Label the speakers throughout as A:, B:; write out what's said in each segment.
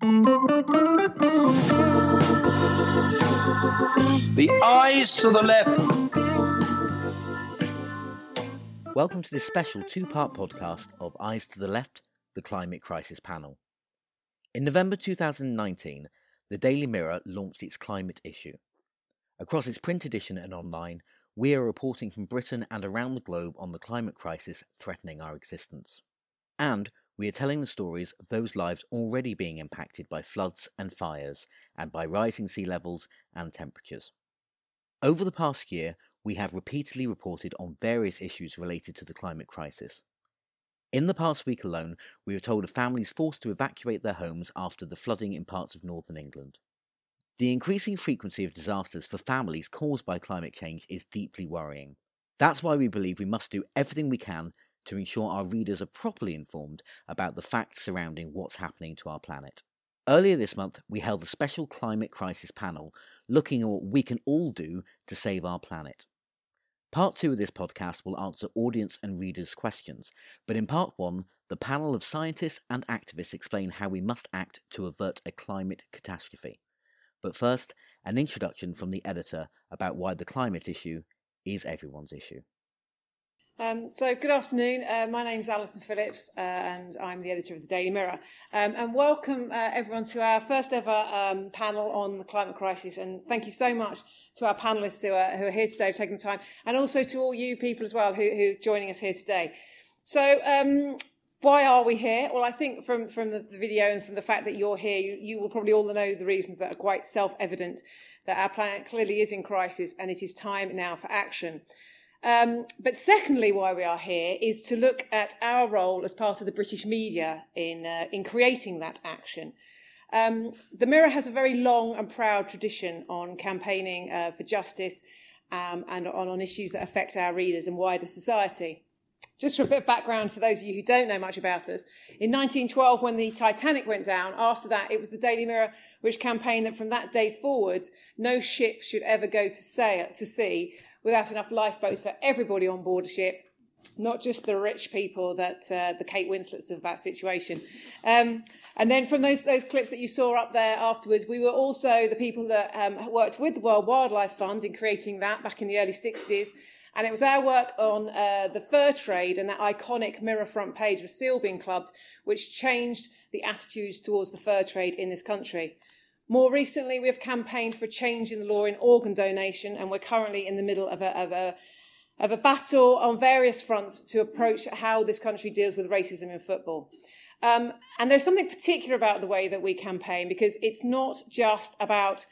A: The eyes to the left.
B: Welcome to this special two part podcast of Eyes to the Left, the Climate Crisis Panel. In November 2019, the Daily Mirror launched its climate issue. Across its print edition and online, we are reporting from Britain and around the globe on the climate crisis threatening our existence. And we are telling the stories of those lives already being impacted by floods and fires, and by rising sea levels and temperatures. Over the past year, we have repeatedly reported on various issues related to the climate crisis. In the past week alone, we were told of families forced to evacuate their homes after the flooding in parts of northern England. The increasing frequency of disasters for families caused by climate change is deeply worrying. That's why we believe we must do everything we can to ensure our readers are properly informed about the facts surrounding what's happening to our planet. Earlier this month, we held a special climate crisis panel looking at what we can all do to save our planet. Part two of this podcast will answer audience and readers' questions, but in part one, the panel of scientists and activists explain how we must act to avert a climate catastrophe. But first, an introduction from the editor about why the climate issue is everyone's issue.
C: Um, so, good afternoon. Uh, my name is Alison Phillips, uh, and I'm the editor of the Daily Mirror. Um, and welcome uh, everyone to our first ever um, panel on the climate crisis. And thank you so much to our panelists who are, who are here today, for taking the time, and also to all you people as well who, who are joining us here today. So, um, why are we here? Well, I think from, from the, the video and from the fact that you're here, you, you will probably all know the reasons that are quite self evident that our planet clearly is in crisis and it is time now for action. Um, but secondly, why we are here is to look at our role as part of the British media in, uh, in creating that action. Um, the Mirror has a very long and proud tradition on campaigning uh, for justice um, and on, on issues that affect our readers and wider society. Just for a bit of background for those of you who don't know much about us, in 1912, when the Titanic went down, after that, it was the Daily Mirror which campaigned that from that day forwards, no ship should ever go to, to sea without enough lifeboats for everybody on board a ship, not just the rich people that uh, the Kate Winslets of that situation. Um, and then from those those clips that you saw up there afterwards, we were also the people that um, worked with the World Wildlife Fund in creating that back in the early 60s. And it was our work on uh, the fur trade and that iconic mirror front page of a seal being clubbed, which changed the attitudes towards the fur trade in this country. More recently, we have campaigned for a change in the law in organ donation, and we're currently in the middle of a, of a, of a battle on various fronts to approach how this country deals with racism in football. Um, and there's something particular about the way that we campaign because it's not just about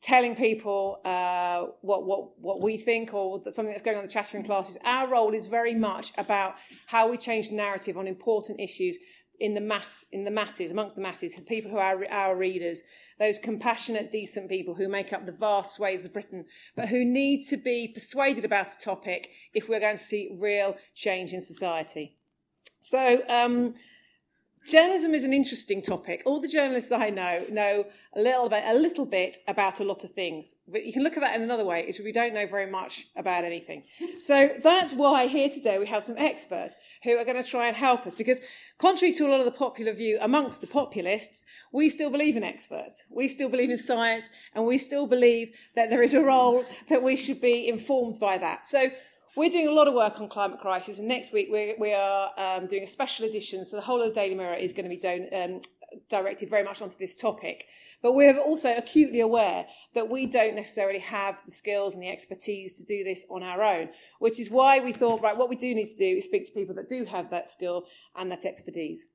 C: telling people uh, what, what, what we think or something that's going on in the chattering classes. Our role is very much about how we change the narrative on important issues in the mass in the masses amongst the masses people who are our readers those compassionate decent people who make up the vast swathes of britain but who need to be persuaded about a topic if we're going to see real change in society. So um, Journalism is an interesting topic. All the journalists I know know a little bit, a little bit about a lot of things. But you can look at that in another way: is we don't know very much about anything. So that's why here today we have some experts who are going to try and help us. Because contrary to a lot of the popular view amongst the populists, we still believe in experts. We still believe in science, and we still believe that there is a role that we should be informed by that. So we're doing a lot of work on climate crisis, and next week we, we are um, doing a special edition. So the whole of the Daily Mirror is going to be don- um, directed very much onto this topic. But we're also acutely aware that we don't necessarily have the skills and the expertise to do this on our own, which is why we thought, right, what we do need to do is speak to people that do have that skill and that expertise.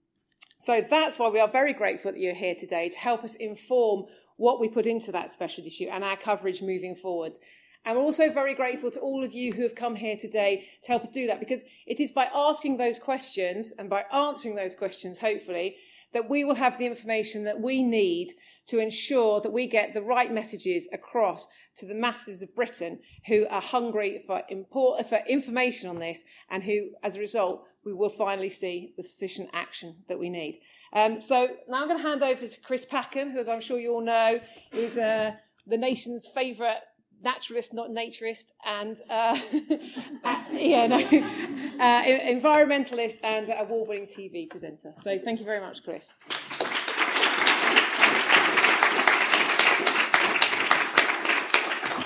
C: So that's why we are very grateful that you're here today to help us inform what we put into that special issue and our coverage moving forward. And we're also very grateful to all of you who have come here today to help us do that because it is by asking those questions and by answering those questions, hopefully, that we will have the information that we need to ensure that we get the right messages across to the masses of Britain who are hungry for, import, for information on this and who, as a result, we will finally see the sufficient action that we need. Um, so now I'm going to hand over to Chris Packham, who, as I'm sure you all know, is uh, the nation's favourite naturalist, not naturist, and uh, uh, yeah, no, uh, environmentalist and award-winning TV presenter. So thank you very much, Chris.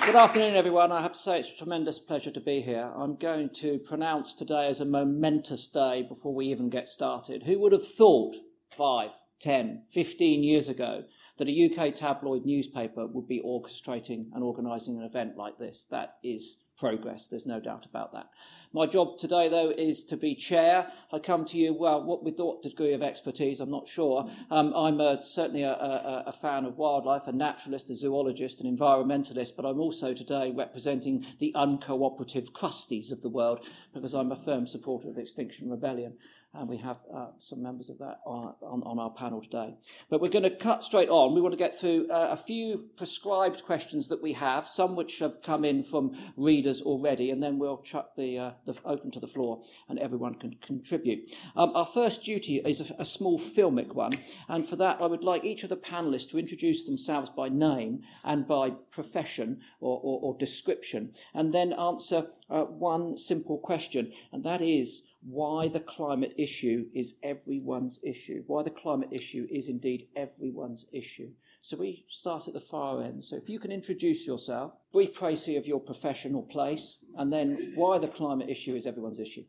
D: Good afternoon, everyone. I have to say it's a tremendous pleasure to be here. I'm going to pronounce today as a momentous day before we even get started. Who would have thought five, ten, fifteen years ago that a UK tabloid newspaper would be orchestrating and organising an event like this? That is progress. There's no doubt about that. My job today, though, is to be chair. I come to you, well, what with what degree of expertise, I'm not sure. Um, I'm a, certainly a, a, a, fan of wildlife, a naturalist, a zoologist, an environmentalist, but I'm also today representing the uncooperative crusties of the world because I'm a firm supporter of Extinction Rebellion and we have uh, some members of that on, on, on, our panel today. But we're going to cut straight on. We want to get through uh, a few prescribed questions that we have, some which have come in from readers already, and then we'll chuck the, uh, the open to the floor and everyone can contribute. Um, our first duty is a, a, small filmic one, and for that I would like each of the panelists to introduce themselves by name and by profession or, or, or description, and then answer uh, one simple question, and that is, why the climate issue is everyone's issue, why the climate issue is indeed everyone's issue. So we start at the far end. So if you can introduce yourself, brief précis of your professional place, and then why the climate issue is everyone's issue.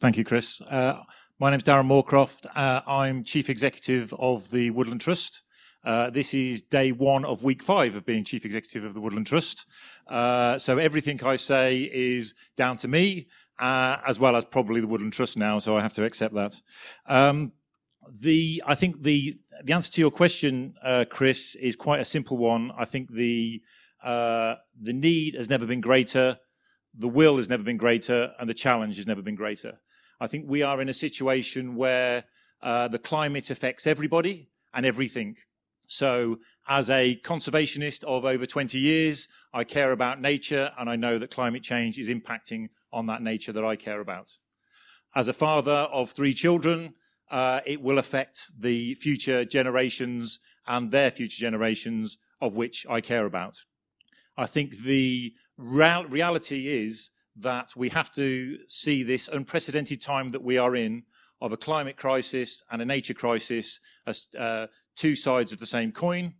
E: Thank you, Chris. Uh, my name is Darren Moorcroft. Uh, I'm Chief Executive of the Woodland Trust. Uh, this is day one of week five of being Chief Executive of the Woodland Trust. Uh, so everything I say is down to me uh, as well as probably the Woodland Trust now, so I have to accept that. Um, the I think the the answer to your question, uh, Chris, is quite a simple one. I think the uh, the need has never been greater, the will has never been greater, and the challenge has never been greater. I think we are in a situation where uh, the climate affects everybody and everything. So, as a conservationist of over 20 years, I care about nature and I know that climate change is impacting on that nature that I care about. As a father of three children, uh, it will affect the future generations and their future generations of which I care about. I think the real- reality is that we have to see this unprecedented time that we are in of a climate crisis and a nature crisis as uh, two sides of the same coin.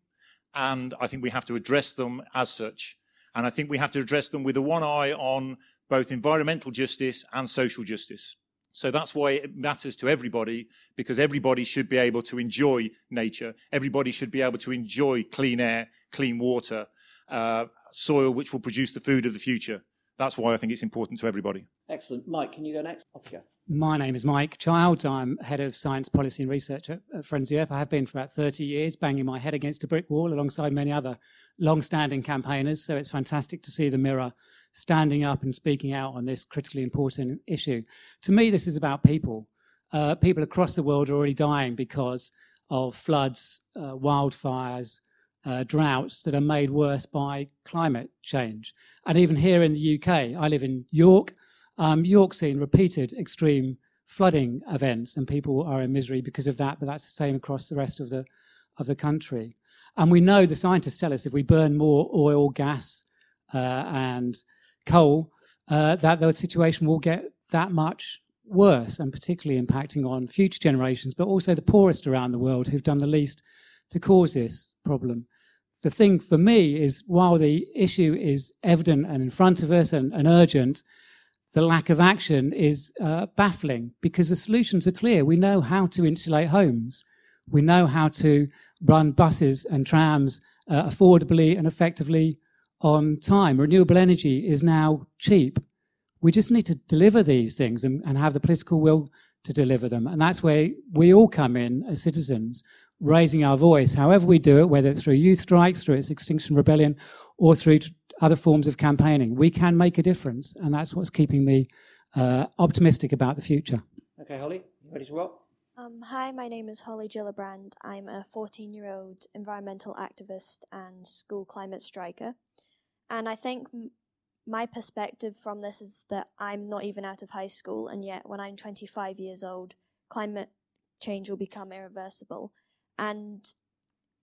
E: And I think we have to address them as such. And I think we have to address them with a one eye on both environmental justice and social justice. So that's why it matters to everybody, because everybody should be able to enjoy nature. Everybody should be able to enjoy clean air, clean water, uh, soil which will produce the food of the future. That's why I think it's important to everybody.
D: Excellent. Mike, can you go next? Off you go.
F: My name is Mike Childs. I'm head of science policy and research at, Friends of Earth. I have been for about 30 years, banging my head against a brick wall alongside many other long-standing campaigners. So it's fantastic to see the Mirror standing up and speaking out on this critically important issue. To me, this is about people. Uh, people across the world are already dying because of floods, uh, wildfires, uh, droughts that are made worse by climate change. And even here in the UK, I live in York. Um, York's seen repeated extreme flooding events, and people are in misery because of that. But that's the same across the rest of the of the country. And we know the scientists tell us if we burn more oil, gas, uh, and coal, uh, that the situation will get that much worse, and particularly impacting on future generations, but also the poorest around the world who've done the least to cause this problem. The thing for me is while the issue is evident and in front of us and, and urgent, the lack of action is uh, baffling because the solutions are clear. We know how to insulate homes. We know how to run buses and trams uh, affordably and effectively on time. Renewable energy is now cheap. We just need to deliver these things and, and have the political will to deliver them. And that's where we all come in as citizens, raising our voice, however we do it, whether it's through youth strikes, through its Extinction Rebellion, or through other forms of campaigning. We can make a difference, and that's what's keeping me uh, optimistic about the future.
D: Okay, Holly, ready to rock?
G: Um, hi, my name is Holly Gillibrand. I'm a 14 year old environmental activist and school climate striker. And I think m- my perspective from this is that I'm not even out of high school, and yet when I'm 25 years old, climate change will become irreversible. And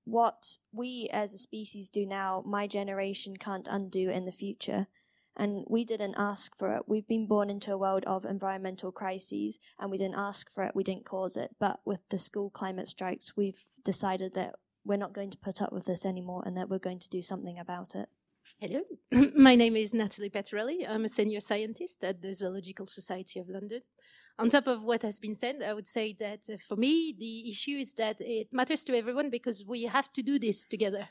G: what we as a species do now, my generation can't undo in the future. And we didn't ask for it. We've been born into a world of environmental crises and we didn't ask for it, we didn't cause it. But with the school climate strikes, we've decided that we're not going to put up with this anymore and that we're going to do something about it.
H: Hello, my name is Nathalie Pettorelli. I'm a senior scientist at the Zoological Society of London. On top of what has been said, I would say that uh, for me, the issue is that it matters to everyone because we have to do this together.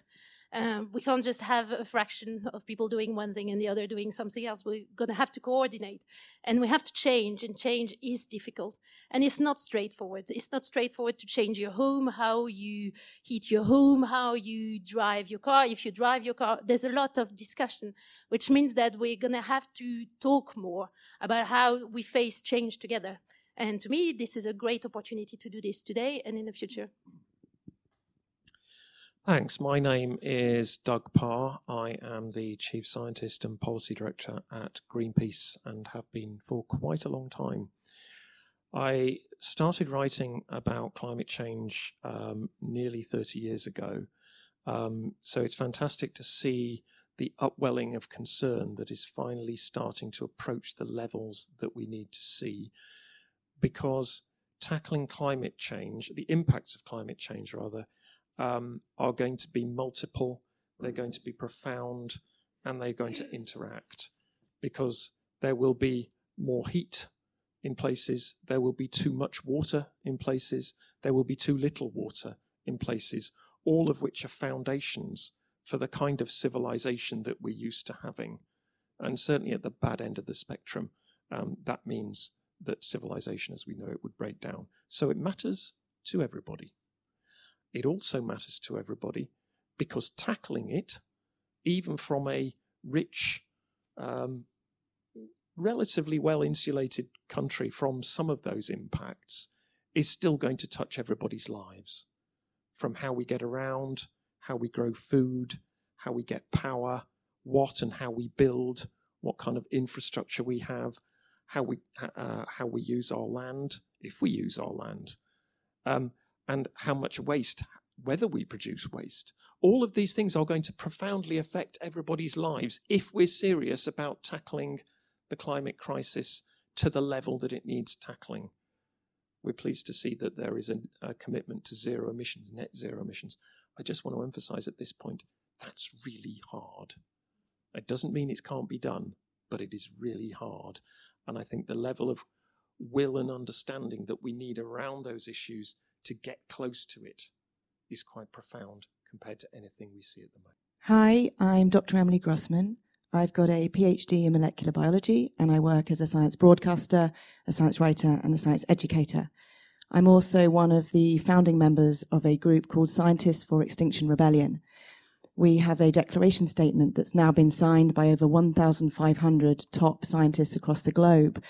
H: Um, we can't just have a fraction of people doing one thing and the other doing something else. We're going to have to coordinate and we have to change and change is difficult and it's not straightforward. It's not straightforward to change your home, how you heat your home, how you drive your car. If you drive your car, there's a lot of discussion, which means that we're going to have to talk more about how we face change together. And to me, this is a great opportunity to do this today and in the future.
I: Thanks. My name is Doug Parr. I am the Chief Scientist and Policy Director at Greenpeace and have been for quite a long time. I started writing about climate change um, nearly 30 years ago. Um, so it's fantastic to see the upwelling of concern that is finally starting to approach the levels that we need to see. Because tackling climate change, the impacts of climate change rather, um, are going to be multiple, they're going to be profound, and they're going to interact because there will be more heat in places, there will be too much water in places, there will be too little water in places, all of which are foundations for the kind of civilization that we're used to having. And certainly at the bad end of the spectrum, um, that means that civilization as we know it would break down. So it matters to everybody it also matters to everybody because tackling it, even from a rich, um, relatively well insulated country from some of those impacts, is still going to touch everybody's lives. From how we get around, how we grow food, how we get power, what and how we build, what kind of infrastructure we have, how we uh, how we use our land, if we use our land. Um, and how much waste, whether we produce waste. All of these things are going to profoundly affect everybody's lives if we're serious about tackling the climate crisis to the level that it needs tackling. We're pleased to see that there is a, a commitment to zero emissions, net zero emissions. I just want to emphasize at this point that's really hard. It doesn't mean it can't be done, but it is really hard. And I think the level of will and understanding that we need around those issues to get close to it is quite profound compared to anything we see at the moment.
J: Hi, I'm Dr. Emily Grossman. I've got a PhD in molecular biology and I work as a science broadcaster, a science writer, and a science educator. I'm also one of the founding members of a group called Scientists for Extinction Rebellion. We have a declaration statement that's now been signed by over 1,500 top scientists across the globe,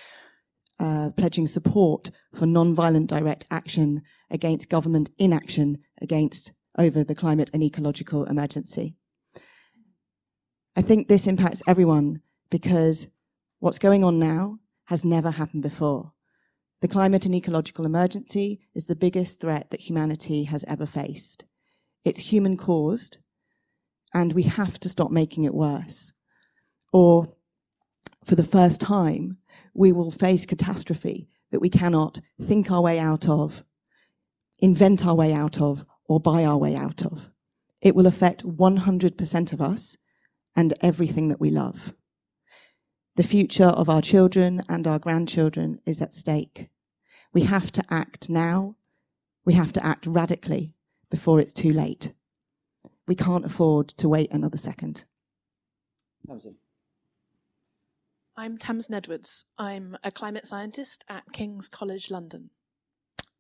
J: uh, pledging support for non-violent direct action against government inaction against over the climate and ecological emergency. I think this impacts everyone because what's going on now has never happened before. The climate and ecological emergency is the biggest threat that humanity has ever faced. It's human caused, and we have to stop making it worse. Or, for the first time, we will face catastrophe that we cannot think our way out of invent our way out of, or buy our way out of. It will affect 100% of us and everything that we love. The future of our children and our grandchildren is at stake. We have to act now. We have to act radically before it's too late. We can't afford to wait another second.
K: I'm Tamsin Edwards. I'm a climate scientist at King's College London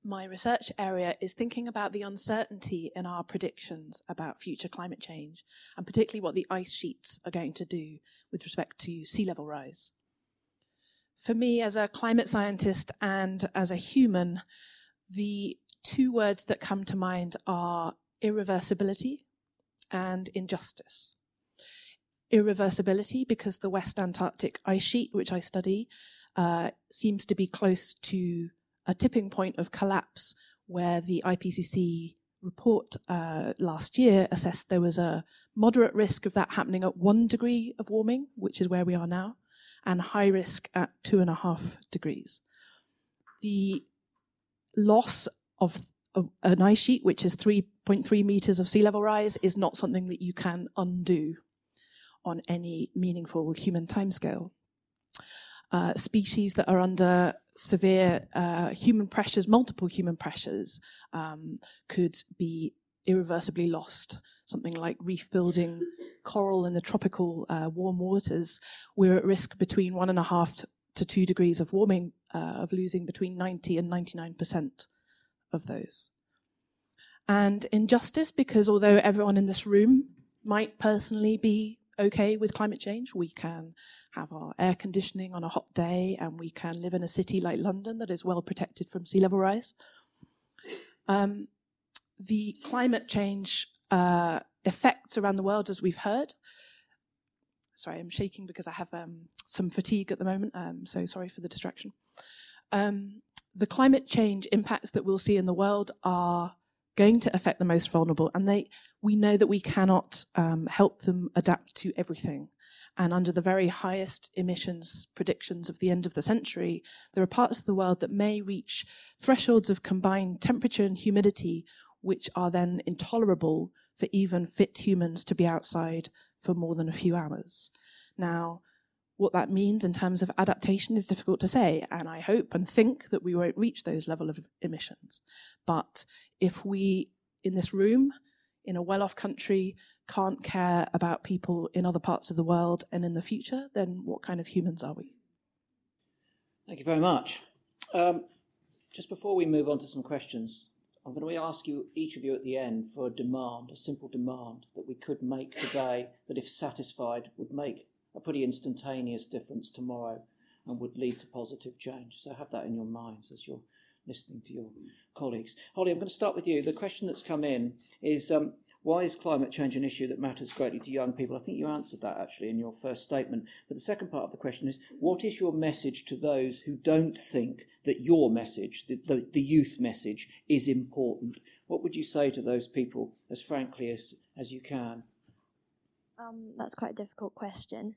K: my research area is thinking about the uncertainty in our predictions about future climate change, and particularly what the ice sheets are going to do with respect to sea level rise. For me, as a climate scientist and as a human, The two words that come to mind are irreversibility and injustice. Irreversibility, because the West Antarctic ice sheet, which I study, uh, seems to be close to a tipping point of collapse where the IPCC report uh, last year assessed there was a moderate risk of that happening at one degree of warming, which is where we are now, and high risk at two and a half degrees. The loss of an ice sheet, which is 3.3 meters of sea level rise, is not something that you can undo on any meaningful human timescale. Uh, species that are under severe uh, human pressures, multiple human pressures, um, could be irreversibly lost. Something like reef building, coral in the tropical uh, warm waters, we're at risk between one and a half to two degrees of warming, uh, of losing between 90 and 99% of those. And injustice, because although everyone in this room might personally be okay with climate change, we can have our air conditioning on a hot day and we can live in a city like London that is well protected from sea level rise. Um, the climate change uh, effects around the world, as we've heard. Sorry, I'm shaking because I have um, some fatigue at the moment, um, so sorry for the distraction. Um, the climate change impacts that we'll see in the world are going to affect the most vulnerable, and they we know that we cannot um, help them adapt to everything. And under the very highest emissions predictions of the end of the century, there are parts of the world that may reach thresholds of combined temperature and humidity which are then intolerable for even fit humans to be outside for more than a few hours. Now, what that means in terms of adaptation is difficult to say, and I hope and think that we won't reach those level of emissions. But if we, in this room, in a well-off country, can't care about people in other parts of the world and in the future, then what kind of humans are we?
D: Thank you very much. Um, just before we move on to some questions, I'm going to ask you, each of you at the end, for a demand, a simple demand that we could make today that, if satisfied, would make a pretty instantaneous difference tomorrow and would lead to positive change. So have that in your minds as you're listening to your colleagues. Holly, I'm going to start with you. The question that's come in is um, why is climate change an issue that matters greatly to young people? I think you answered that actually in your first statement. But the second part of the question is what is your message to those who don't think that your message, the, the, the youth message, is important? What would you say to those people as frankly as, as you can?
G: Um, that's quite a difficult question.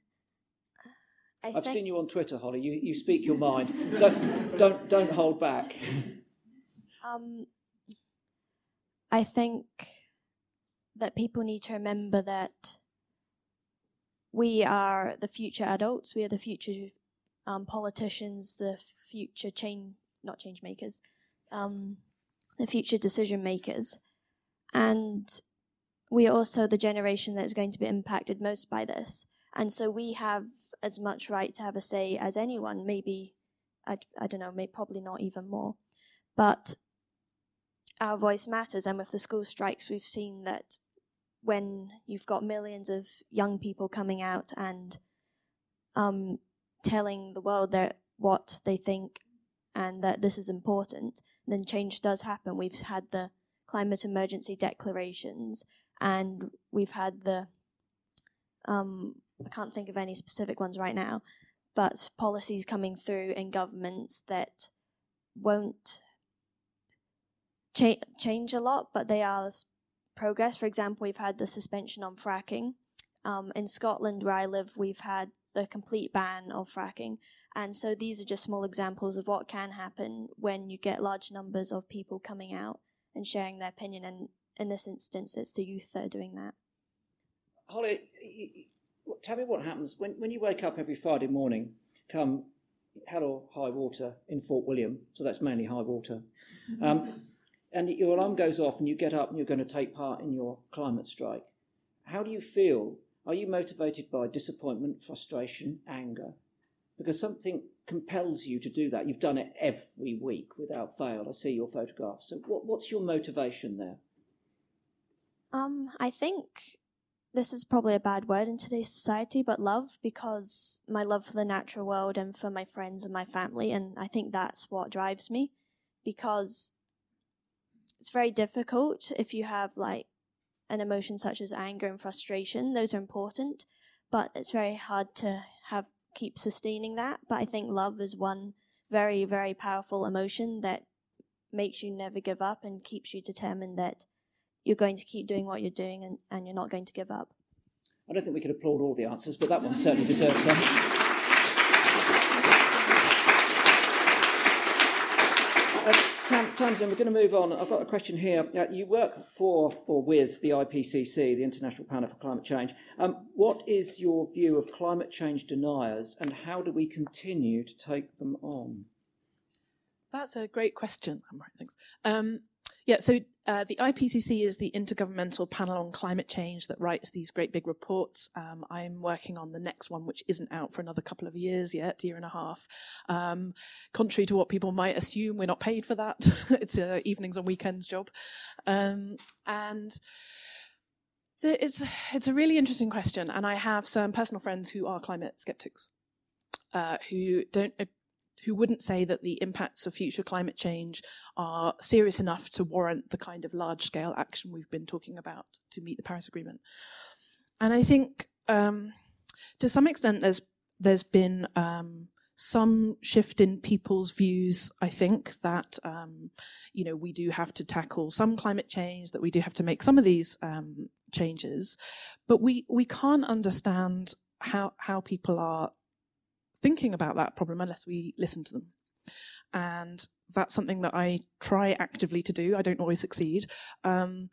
D: I have seen you on Twitter, Holly. You, you speak your mind. don't, don't, don't hold back.
G: Um, I think that people need to remember that we are the future adults, we are the future um, politicians, the future change, not change makers, um, the future decision makers. And we are also the generation that is going to be impacted most by this. And so we have as much right to have a say as anyone, maybe, I, I don't know, maybe probably not even more. But our voice matters. And with the school strikes, we've seen that when you've got millions of young people coming out and um, telling the world that what they think and that this is important, then change does happen. We've had the climate emergency declarations, and we've had the um, I can't think of any specific ones right now, but policies coming through in governments that won't cha- change a lot, but they are progress. For example, we've had the suspension on fracking. Um, in Scotland, where I live, we've had the complete ban of fracking. And so these are just small examples of what can happen when you get large numbers of people coming out and sharing their opinion. And in this instance, it's the youth that are doing that.
D: Holly, tell me what happens when, when you wake up every Friday morning, come hell or high water in Fort William, so that's mainly high water. Mm-hmm. Um, and your alarm goes off and you get up and you're going to take part in your climate strike. How do you feel? Are you motivated by disappointment, frustration, anger? Because something compels you to do that. You've done it every week without fail. I see your photographs. So, what, what's your motivation there?
G: Um, I think this is probably a bad word in today's society, but love, because my love for the natural world and for my friends and my family, and I think that's what drives me. Because it's very difficult if you have like an emotion such as anger and frustration. Those are important, but it's very hard to have keep sustaining that. But I think love is one very, very powerful emotion that makes you never give up and keeps you determined that you're going to keep doing what you're doing and, and you're not going to give up.
D: I don't think we could applaud all the answers, but that one certainly deserves some. Uh, Tamsin, we're going to move on. I've got a question here. Uh, you work for or with the IPCC, the International Panel for Climate Change. Um, what is your view of climate change deniers and how do we continue to take them on?
K: That's a great question. I'm right, thanks. Um, yeah, so uh, the IPCC is the Intergovernmental Panel on Climate Change that writes these great big reports. Um, I'm working on the next one, which isn't out for another couple of years yet, year and a half. Um, contrary to what people might assume, we're not paid for that. it's a evenings and weekends job. Um, and it's, it's a really interesting question. And I have some personal friends who are climate skeptics. Uh, who don't who wouldn't say that the impacts of future climate change are serious enough to warrant the kind of large scale action we've been talking about to meet the Paris Agreement. And I think um, to some extent there's there's been um, some shift in people's views. I think that um, you know we do have to tackle some climate change, that we do have to make some of these um, changes, but we we can't understand how how people are thinking about that problem unless we listen to them. And that's something that I try actively to do. I don't always succeed. Um,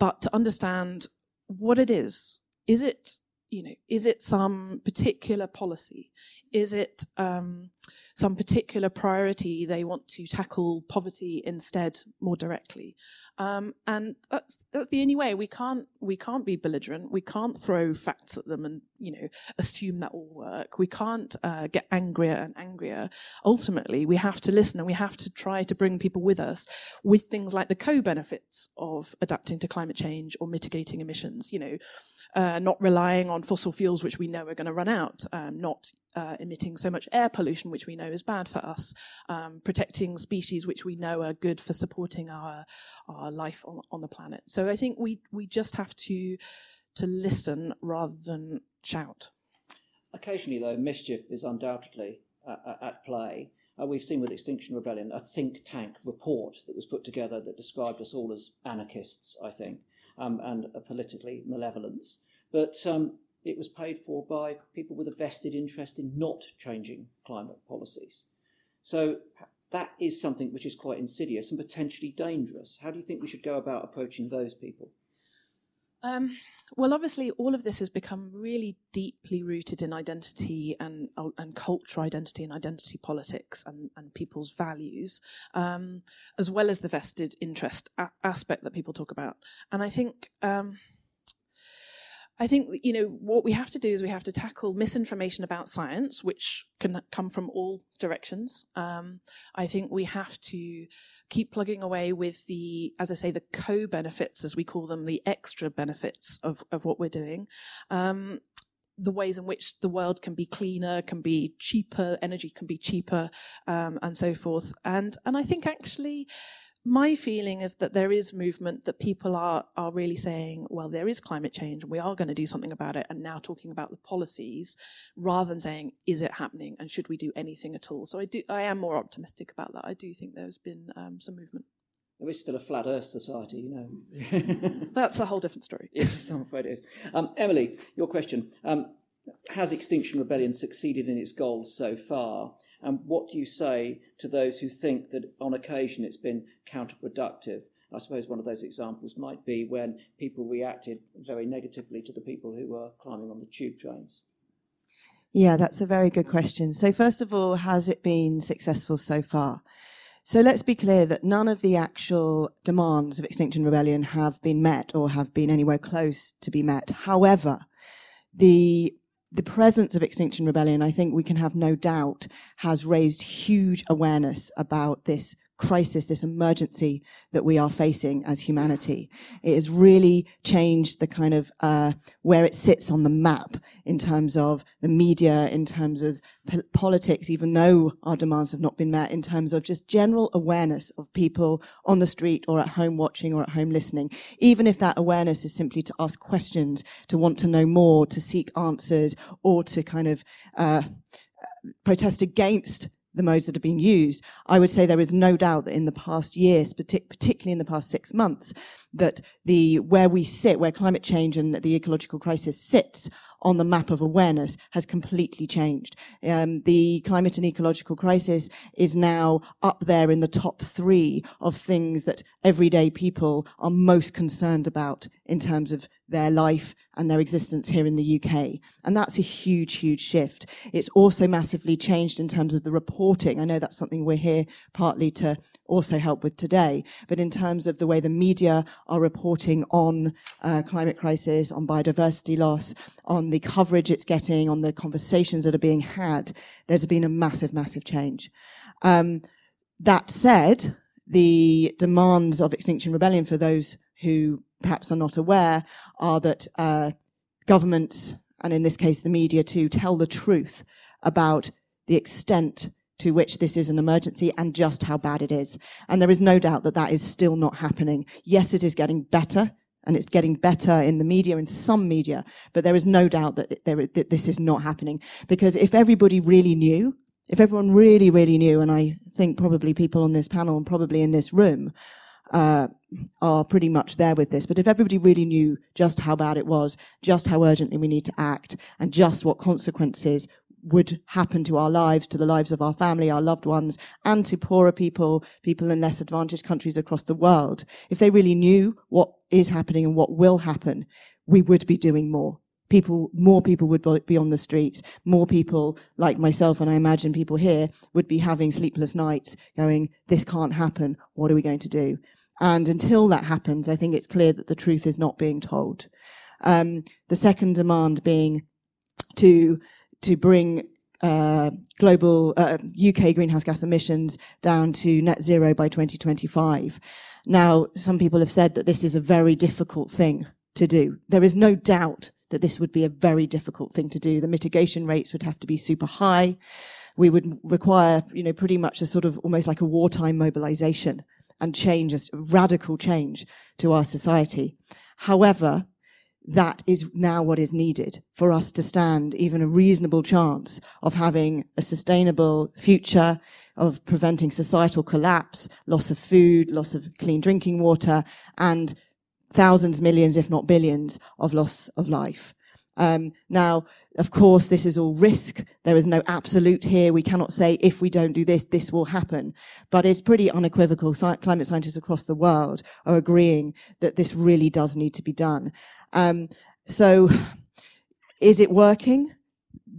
K: but to understand what it is, is it, you know, is it some particular policy? Is it um, some particular priority they want to tackle poverty instead more directly? Um, and that's that's the only way. We can't we can't be belligerent. We can't throw facts at them and you know assume that will work. We can't uh, get angrier and angrier. Ultimately, we have to listen and we have to try to bring people with us with things like the co-benefits of adapting to climate change or mitigating emissions. You know uh, not relying on fossil fuels, which we know are going to run out, um, not uh, emitting so much air pollution, which we know is bad for us, um, protecting species which we know are good for supporting our our life on, on the planet. So I think we we just have to to listen rather than shout.
D: Occasionally, though, mischief is undoubtedly uh, at play. Uh, we've seen with Extinction Rebellion a think tank report that was put together that described us all as anarchists, I think um, and a politically malevolence. But um, it was paid for by people with a vested interest in not changing climate policies. So that is something which is quite insidious and potentially dangerous. How do you think we should go about approaching those people?
K: Um, well, obviously, all of this has become really deeply rooted in identity and uh, and culture identity and identity politics and, and people's values, um, as well as the vested interest a- aspect that people talk about. And I think. Um, I think, you know, what we have to do is we have to tackle misinformation about science, which can come from all directions. Um, I think we have to keep plugging away with the, as I say, the co-benefits, as we call them, the extra benefits of, of what we're doing. Um, the ways in which the world can be cleaner, can be cheaper, energy can be cheaper, um, and so forth. And, and I think actually, my feeling is that there is movement that people are are really saying, well, there is climate change and we are going to do something about it, and now talking about the policies rather than saying, is it happening and should we do anything at all? So I do, I am more optimistic about that. I do think there's been um, some movement.
D: There is still a flat Earth society, you know.
K: That's a whole different story.
D: yes, I'm afraid it is. Um, Emily, your question: um, Has Extinction Rebellion succeeded in its goals so far? And what do you say to those who think that on occasion it's been counterproductive? I suppose one of those examples might be when people reacted very negatively to the people who were climbing on the tube trains.
J: Yeah, that's a very good question. So, first of all, has it been successful so far? So let's be clear that none of the actual demands of Extinction Rebellion have been met or have been anywhere close to be met. However, the the presence of Extinction Rebellion, I think we can have no doubt, has raised huge awareness about this crisis, this emergency that we are facing as humanity. It has really changed the kind of uh, where it sits on the map in terms of the media, in terms of po- politics, even though our demands have not been met, in terms of just general awareness of people on the street or at home watching or at home listening. Even if that awareness is simply to ask questions, to want to know more, to seek answers, or to kind of uh, protest against the modes that have been used, I would say there is no doubt that in the past years, particularly in the past six months, that the where we sit, where climate change and the ecological crisis sits on the map of awareness has completely changed. Um, the climate and ecological crisis is now up there in the top three of things that everyday people are most concerned about in terms of their life and their existence here in the UK. And that's a huge, huge shift. It's also massively changed in terms of the reporting. I know that's something we're here partly to also help with today, but in terms of the way the media are reporting on uh, climate crisis, on biodiversity loss, on the coverage it's getting, on the conversations that are being had, there's been a massive, massive change. Um, that said, the demands of Extinction Rebellion for those who perhaps are not aware are that uh, governments, and in this case the media too, tell the truth about the extent to which this is an emergency and just how bad it is. And there is no doubt that that is still not happening. Yes, it is getting better and it's getting better in the media, in some media, but there is no doubt that, there, that this is not happening. Because if everybody really knew, if everyone really, really knew, and I think probably people on this panel and probably in this room, uh, are pretty much there with this. But if everybody really knew just how bad it was, just how urgently we need to act, and just what consequences would happen to our lives, to the lives of our family, our loved ones, and to poorer people, people in less advantaged countries across the world. If they really knew what is happening and what will happen, we would be doing more. People, more people would be on the streets. More people, like myself, and I imagine people here, would be having sleepless nights going, this can't happen. What are we going to do? And until that happens, I think it's clear that the truth is not being told. Um, the second demand being to to bring uh, global uh, UK greenhouse gas emissions down to net zero by 2025. Now, some people have said that this is a very difficult thing to do. There is no doubt that this would be a very difficult thing to do. The mitigation rates would have to be super high. We would require, you know, pretty much a sort of almost like a wartime mobilization and change, a radical change to our society. However, that is now what is needed for us to stand even a reasonable chance of having a sustainable future, of preventing societal collapse, loss of food, loss of clean drinking water, and thousands, millions, if not billions, of loss of life. Um, now, of course, this is all risk. There is no absolute here. We cannot say if we don't do this, this will happen. But it's pretty unequivocal. Sci- climate scientists across the world are agreeing that this really does need to be done. Um, so, is it working?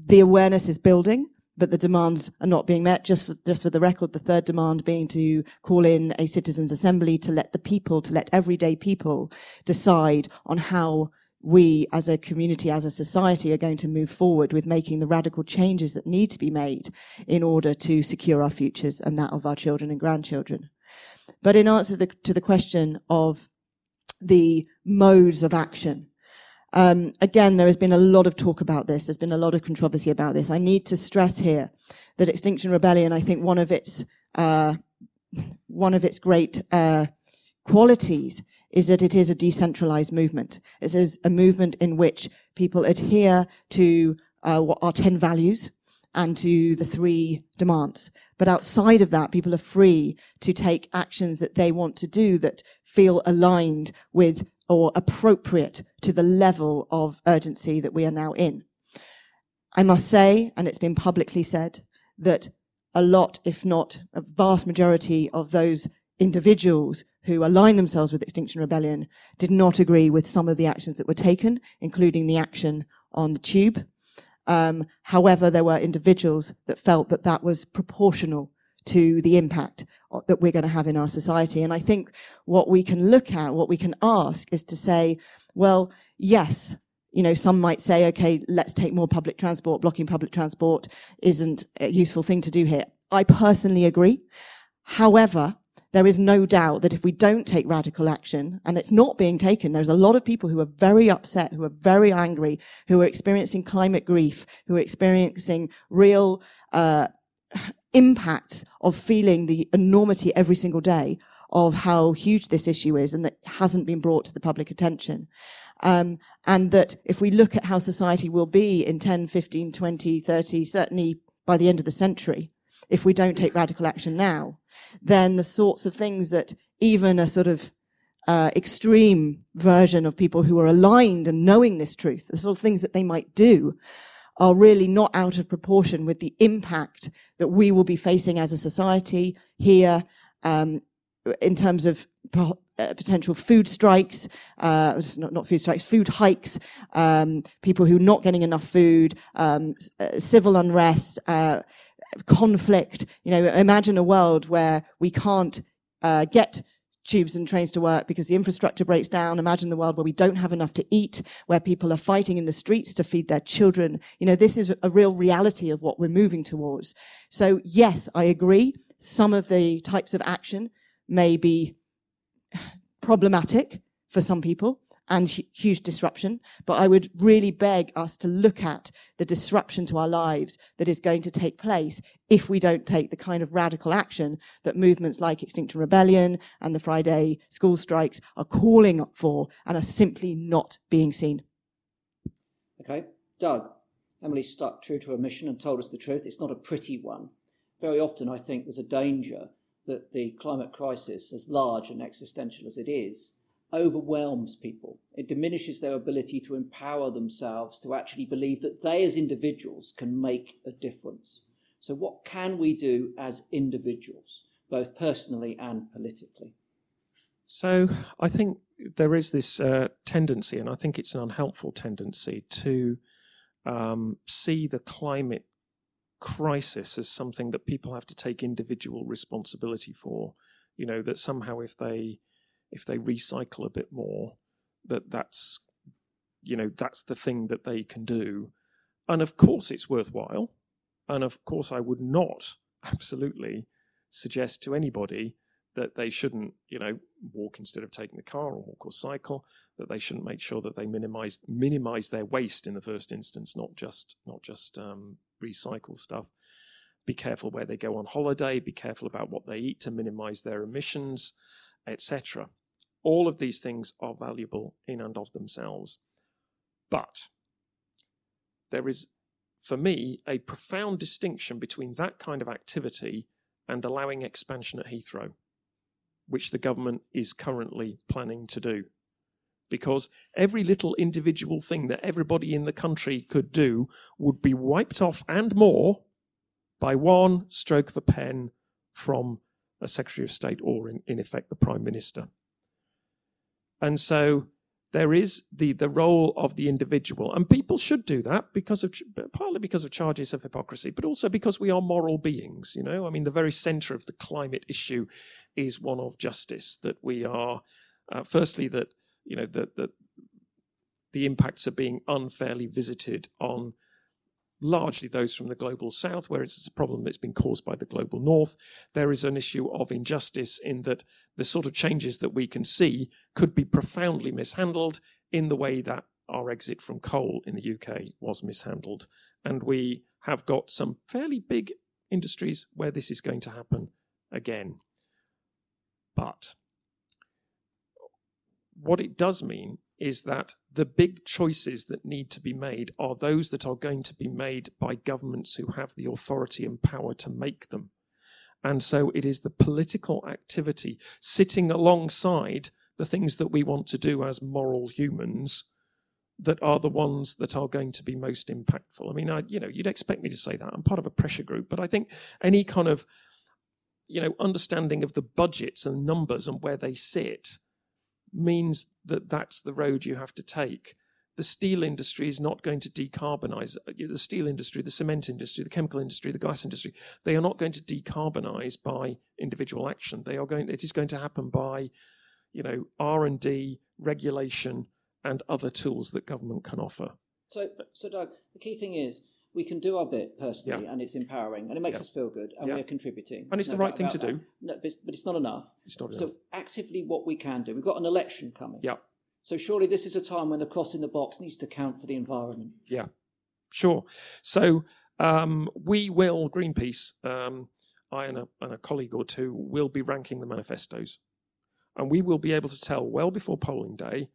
J: The awareness is building but the demands are not being met. Just for, just for the record, the third demand being to call in a citizens' assembly to let the people, to let everyday people decide on how we as a community, as a society, are going to move forward with making the radical changes that need to be made in order to secure our futures and that of our children and grandchildren. But in answer the, to the question of the modes of action, um, again, there has been a lot of talk about this. There's been a lot of controversy about this. I need to stress here that Extinction Rebellion, I think one of its uh, one of its great uh, qualities is that it is a decentralized movement. It is a movement in which people adhere to uh, what are 10 values and to the three demands. But outside of that, people are free to take actions that they want to do that feel aligned with or appropriate to the level of urgency that we are now in. I must say, and it's been publicly said, that a lot, if not a vast majority of those individuals who aligned themselves with Extinction Rebellion did not agree with some of the actions that were taken, including the action on the tube. Um, however, there were individuals that felt that that was proportional to the impact that we're going to have in our society. And I think what we can look at, what we can ask is to say, well, yes, you know, some might say, okay, let's take more public transport. Blocking public transport isn't a useful thing to do here. I personally agree. However, there is no doubt that if we don't take radical action, and it's not being taken, there's a lot of people who are very upset, who are very angry, who are experiencing climate grief, who are experiencing real uh, impacts of feeling the enormity every single day of how huge this issue is and that hasn't been brought to the public attention. Um, and that if we look at how society will be in 10, 15, 20, 30, certainly by the end of the century, if we don't take radical action now, then the sorts of things that even a sort of uh, extreme version of people who are aligned and knowing this truth, the sort of things that they might do, are really not out of proportion with the impact that we will be facing as a society here um, in terms of uh, potential food strikes, uh, not, not, food strikes, food hikes, um, people who are not getting enough food, um, uh, civil unrest, uh, conflict. You know, imagine a world where we can't uh, get tubes and trains to work because the infrastructure breaks down. Imagine the world where we don't have enough to eat, where people are fighting in the streets to feed their children. You know, this is a real reality of what we're moving towards. So yes, I agree. Some of the types of action may be problematic for some people and huge disruption. But I would really beg us to look at the disruption to our lives that is going to take place if we don't take the kind of radical action that movements like Extinction Rebellion and the Friday school strikes are calling for and are simply not being seen.
D: Okay, Doug. Emily stuck true to her mission and told us the truth. It's not a pretty one. Very often, I think there's a danger that the climate crisis, as large and existential as it is, overwhelms people. It diminishes their ability to empower themselves to actually believe that they as individuals can make a difference. So, what can we do as individuals, both personally and politically?
I: So, I think there is this uh, tendency, and I think it's an unhelpful tendency, to um, see the climate crisis as something that people have to take individual responsibility for. You know, that somehow if they if they recycle a bit more, that that's you know that's the thing that they can do, and of course it's worthwhile, and of course I would not absolutely suggest to anybody that they shouldn't, you know, walk instead of taking the car or walk or cycle, that they shouldn't make sure that they minimize minimize their waste in the first instance, not just not just um, recycle stuff. Be careful where they go on holiday. Be careful about what they eat to minimize their emissions, etc. All of these things are valuable in and of themselves. But there is, for me, a profound distinction between that kind of activity and allowing expansion at Heathrow, which the government is currently planning to do. Because every little individual thing that everybody in the country could do would be wiped off and more by one stroke of a pen from a Secretary of State or, in, in effect, the Prime Minister. And so there is the, the role of the individual. And people should do that because of, partly because of charges of hypocrisy, but also because we are moral beings. You know, I mean, the very center of the climate issue is one of justice, that we are, uh, firstly, that, you know, that, that the impacts are being unfairly visited on largely those from the global south, whereas it's a problem that's been caused by the global north. There is an issue of injustice in that the sort of changes that we can see could be profoundly mishandled in the way that our exit from coal in the UK was mishandled. And we have got some fairly big industries where this is going to happen again. But what it does mean is that the big choices that need to be made are those that are going to be made by governments who have the authority and power to make them. And so it is the political activity sitting alongside the things that we want to do as moral humans that are the ones that are going to be most impactful. I mean, I, you know, you'd expect me to say that. I'm part of a pressure group, but I think any kind of, you know, understanding of the budgets and numbers and where they sit means that that's the road you have to take. The steel industry is not going to decarbonize. Uh, the steel industry, the cement industry, the chemical industry, the glass industry, they are not going to decarbonize by individual action. They are going, it is going to happen by, you know, R&D, regulation, and other tools that government can offer.
D: So, so Doug, the key thing is we can do our bit personally,
I: Yeah.
D: and it's empowering, and it makes
I: Yeah.
D: us feel good, and
I: Yeah.
D: we're contributing.
I: And it's
D: No
I: the right thing to
D: that.
I: do.
D: No, but, it's, but it's not enough.
I: It's not
D: so
I: enough.
D: actively, what we can do. We've got an election coming.
I: Yeah.
D: So surely this is a time when the cross in the box needs to count for the environment.
I: Yeah, sure. So um, we will, Greenpeace, um, I and a, and a colleague or two will be ranking the manifestos. And we will be able to tell well before polling day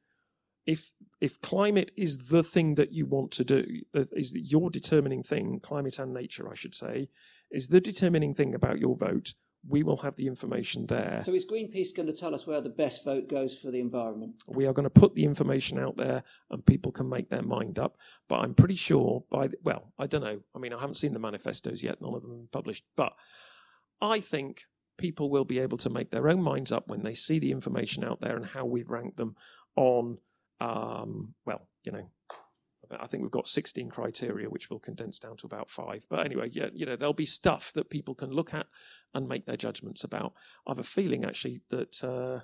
I: if if climate is the thing that you want to do, that is your determining thing, climate and nature, I should say, is the determining thing about your vote. We will have the information there.
D: So is Greenpeace going to tell us where the best vote goes for the environment?
I: we are going to put the information out there and people can make their mind up. But I'm pretty sure by, the, well, I don't know. I mean, I haven't seen the manifestos yet, none of them published. But I think people will be able to make their own minds up when they see the information out there and how we rank them on, um, well, you know, I think we've got 16 criteria, which we'll condense down to about five. But anyway, yeah, you know, there'll be stuff that people can look at and make their judgments about. I have a feeling actually that uh,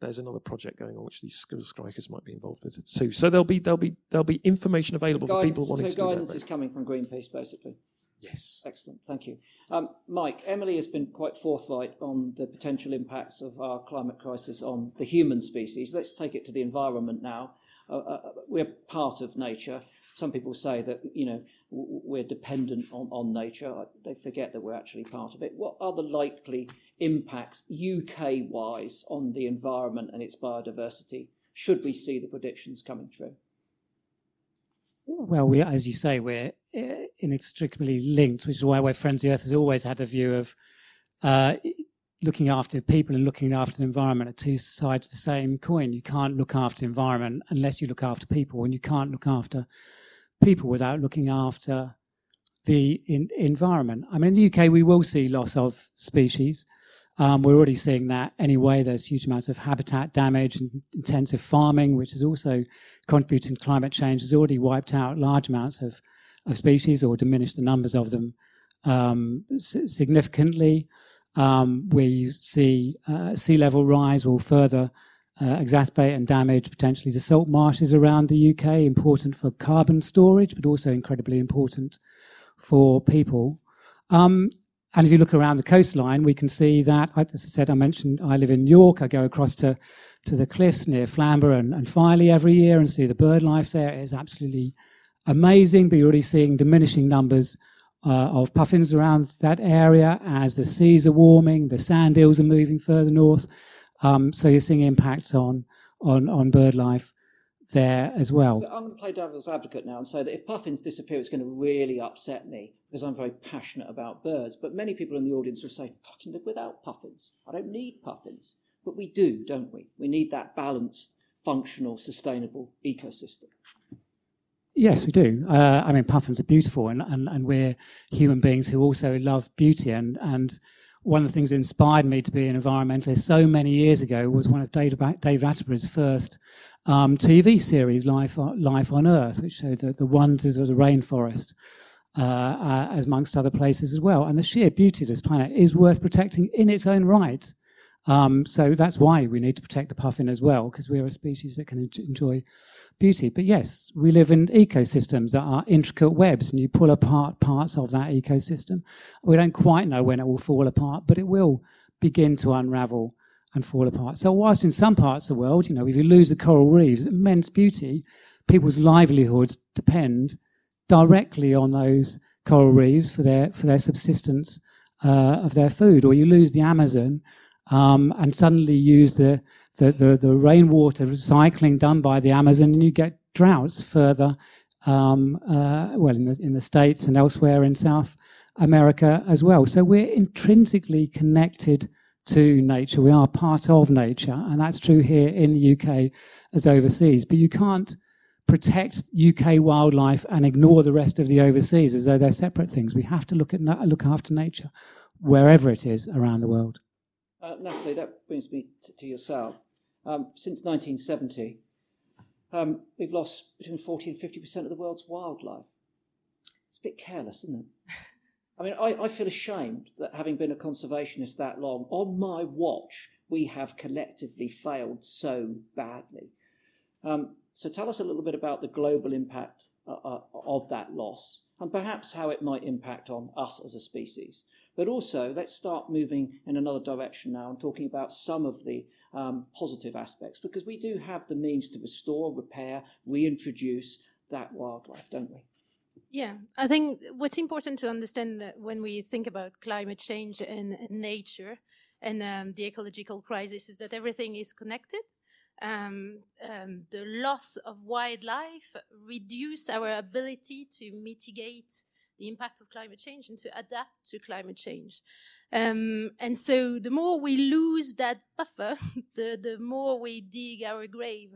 I: there's another project going on which these school strikers might be involved with too. So there'll be there'll be there'll be information available for people wanting
D: so
I: to do
D: guidance is coming from Greenpeace, basically.
I: Yes.
D: Excellent. Thank you. Um, Mike, Emily has been quite forthright on the potential impacts of our climate crisis on the human species. Let's take it to the environment now. Uh, uh, we're part of nature. Some people say that, you know, we're dependent on, on nature. They forget that we're actually part of it. What are the likely impacts UK-wise on the environment and its biodiversity should we see the predictions coming true?
F: Well, we, as you say, we're uh, inextricably linked, which is why we're Friends of the Earth has always had a view of uh, looking after people and looking after the environment are two sides of the same coin. You can't look after the environment unless you look after people, and you can't look after people without looking after the in, environment. I mean, in the UK, we will see loss of species. Um, we're already seeing that anyway. There's huge amounts of habitat damage and intensive farming, which is also contributing to climate change, has already wiped out large amounts of, of species or diminished the numbers of them um, significantly. Um, see uh, sea level rise will further uh, exacerbate and damage potentially the salt marshes around the UK, important for carbon storage, but also incredibly important for people. Um, and if you look around the coastline, we can see that, as I said, I mentioned I live in York. I go across to, to the cliffs near Flamborough and, and Filey every year and see the bird life there. It is absolutely amazing, but you're already seeing diminishing numbers uh, of puffins around that area as the seas are warming, the sand eels are moving further north. Um, so you're seeing impacts on, on, on bird life there as well.
D: I'm going to play devil's advocate now and say that if puffins disappear, it's going to really upset me because I'm very passionate about birds. But many people in the audience will say, fucking live without puffins. I don't need puffins. But we do, don't we? We need that balanced, functional, sustainable ecosystem.
F: Yes, we do. Uh, I mean, puffins are beautiful, and, and, and we're human beings who also love beauty. And, and one of the things that inspired me to be an environmentalist so many years ago was one of Dave, Attenborough's first um, TV series, Life Life on Earth, which showed the, the wonders of the rainforest, uh, uh, as amongst other places as well. And the sheer beauty of this planet is worth protecting in its own right. Um, so that's why we need to protect the puffin as well, because we're a species that can enjoy beauty. But yes, we live in ecosystems that are intricate webs, and you pull apart parts of that ecosystem. We don't quite know when it will fall apart, but it will begin to unravel and fall apart. So whilst in some parts of the world, you know, if you lose the coral reefs, immense beauty, people's livelihoods depend directly on those coral reefs for their for their subsistence uh, of their food. Or you lose the Amazon, um, and suddenly use the, the, the, the, rainwater recycling done by the Amazon, and you get droughts further, um, uh, well, in the, in the States and elsewhere in South America as well. So we're intrinsically connected to nature. We are part of nature, and that's true here in the UK as overseas. But you can't protect UK wildlife and ignore the rest of the overseas as though they're separate things. We have to look at look after nature wherever it is around the world.
D: Uh, Nathalie, that brings me t- to yourself. Um, since 1970, um, we've lost between 40 and 50% of the world's wildlife. It's a bit careless, isn't it? I mean, I, I feel ashamed that having been a conservationist that long, on my watch, we have collectively failed so badly. Um, so tell us a little bit about the global impact uh, uh, of that loss and perhaps how it might impact on us as a species. But also, let's start moving in another direction now and talking about some of the um, positive aspects because we do have the means to restore, repair, reintroduce that wildlife, don't we?
H: Yeah, I think what's important to understand that when we think about climate change and, nature and um, the ecological crisis is that everything is connected. Um, um, the loss of wildlife reduce our ability to mitigate the impact of climate change and to adapt to climate change. Um, and so the more we lose that buffer, the, the more we dig our grave.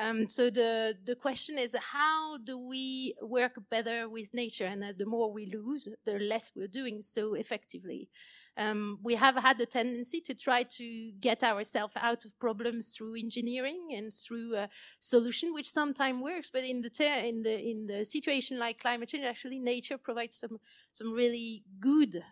H: Um, so the the question is how do we work better with nature and uh, the more we lose the less we're doing so effectively um, we have had the tendency to try to get ourselves out of problems through engineering and through a solution, which sometimes works. But in the in the in the situation like climate change, actually, nature provides some some really good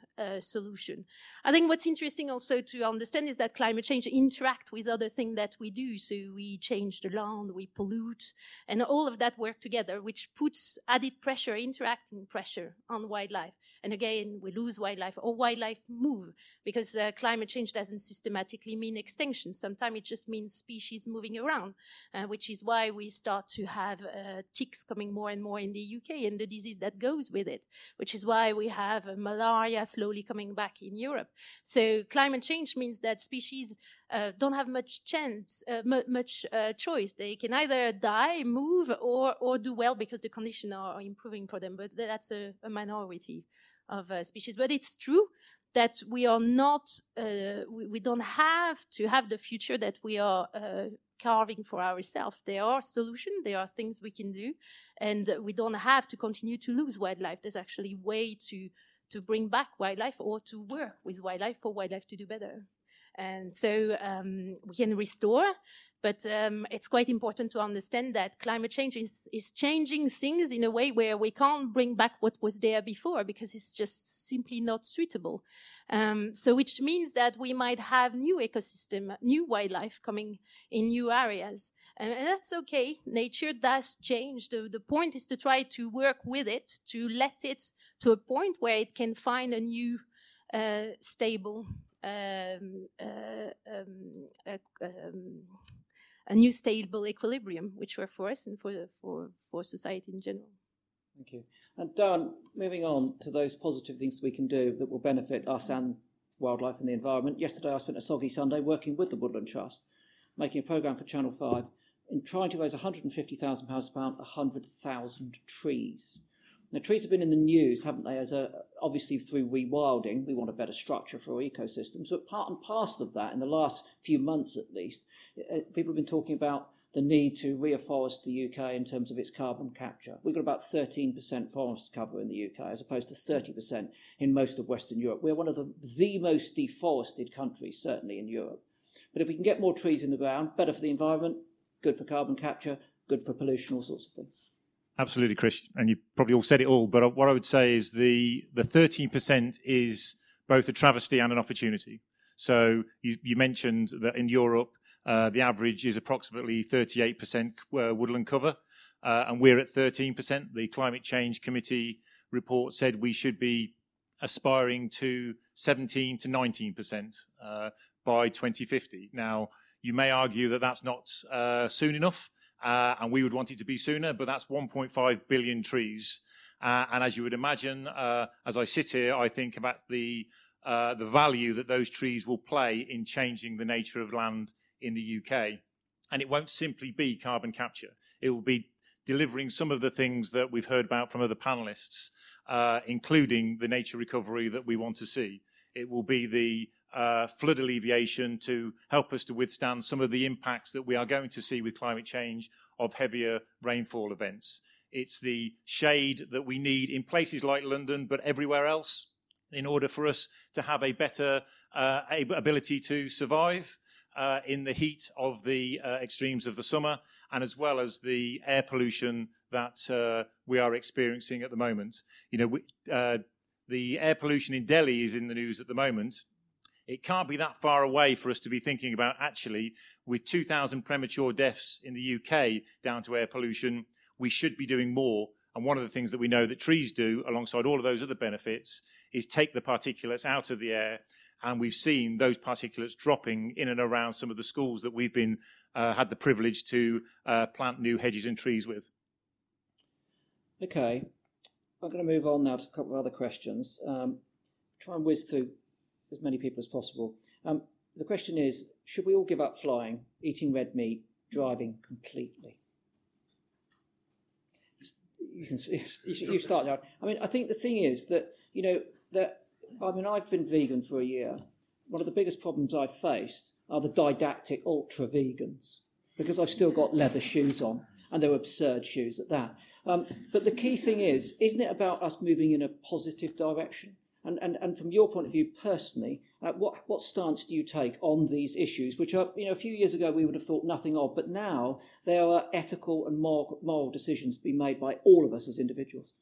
H: solution. I think what's interesting also to understand is that climate change interact with other things that we do. So we change the land, we pollute, and all of that work together, which puts added pressure, interacting pressure on wildlife. And again, we lose wildlife or wildlife move because uh, climate change doesn't systematically mean extinction. Sometimes it just means species moving around, uh, which is why we start to have uh, ticks coming more and more in the UK and the disease that goes with it, which is why we have malaria slowly coming back in Europe. So climate change means that species uh, don't have much chance, uh, much uh, choice. They can either die, move, or or do well because the conditions are improving for them. But that's a, a minority of uh, species. But it's true that we are not, uh, we, we, don't have to have the future that we are uh, carving for ourselves. There are solutions, there are things we can do, and we don't have to continue to lose wildlife. There's actually way to to bring back wildlife or to work with wildlife for wildlife to do better. And so um, we can restore, but um, it's quite important to understand that climate change is, is changing things in a way where we can't bring back what was there before because it's just simply not suitable. Um, so which means that we might have new ecosystem, new wildlife coming in new areas. And that's okay. Nature does change. The, the point is to try to work with it, to let it to a point where it can find a new uh, stable um, uh, um, um, a new stable equilibrium, which work for us and for, for, for society in general.
D: Thank you. And Darren, moving on to those positive things we can do that will benefit us and wildlife and the environment. Yesterday I spent a soggy Sunday working with the Woodland Trust, making a programme for Channel 5 in trying to raise £150,000 to plant 100,000 trees. Now, trees have been in the news, haven't they, as a, obviously through rewilding. We want a better structure for our ecosystems. But part and parcel of that, in the last few months at least, uh, people have been talking about the need to reforest the UK in terms of its carbon capture. We've got about 13% forest cover in the UK, as opposed to 30% in most of Western Europe. We're one of the, the most deforested countries, certainly in Europe. But if we can get more trees in the ground, better for the environment, good for carbon capture, good for pollution, all sorts of things.
E: Absolutely, Chris. And you probably all said it all, but what I would say is the, the 13% is both a travesty and an opportunity. So you, you mentioned that in Europe, uh, the average is approximately 38% uh, woodland cover, uh, and we're at 13%. The Climate Change Committee report said we should be aspiring to 17 to 19% uh, by 2050. Now, you may argue that that's not uh, soon enough, uh, and we would want it to be sooner, but that's 1.5 billion trees. Uh, and as you would imagine, uh, as I sit here, I think about the uh, the value that those trees will play in changing the nature of land in the UK. And it won't simply be carbon capture; it will be delivering some of the things that we've heard about from other panelists, uh, including the nature recovery that we want to see. It will be the uh, flood alleviation to help us to withstand some of the impacts that we are going to see with climate change of heavier rainfall events. It's the shade that we need in places like London, but everywhere else, in order for us to have a better uh, ability to survive uh, in the heat of the uh, extremes of the summer, and as well as the air pollution that uh, we are experiencing at the moment. You know, we, uh, the air pollution in Delhi is in the news at the moment it can't be that far away for us to be thinking about actually, with 2,000 premature deaths in the UK down to air pollution, we should be doing more And one of the things that we know that trees do, alongside all of those other benefits, is take the particulates out of the air. And we've seen those particulates dropping in and around some of the schools that we've been uh, had the privilege to uh, plant new hedges and trees with.
D: Okay, I'm going to move on now to a couple of other questions. Um, try and whiz through as many people as possible. Um, the question is should we all give up flying, eating red meat, driving completely? You can you start there. I mean, I think the thing is that you know that I mean I've been vegan for a year. One of the biggest problems I've faced are the didactic ultra vegans because I've still got leather shoes on and they were absurd shoes at that. Um, but the key thing is, isn't it about us moving in a positive direction? And, and, and from your point of view personally, uh, what, what stance do you take on these issues, which are, you know, a few years ago we would have thought nothing of, but now they are ethical and moral, moral decisions to be made by all of us as individuals?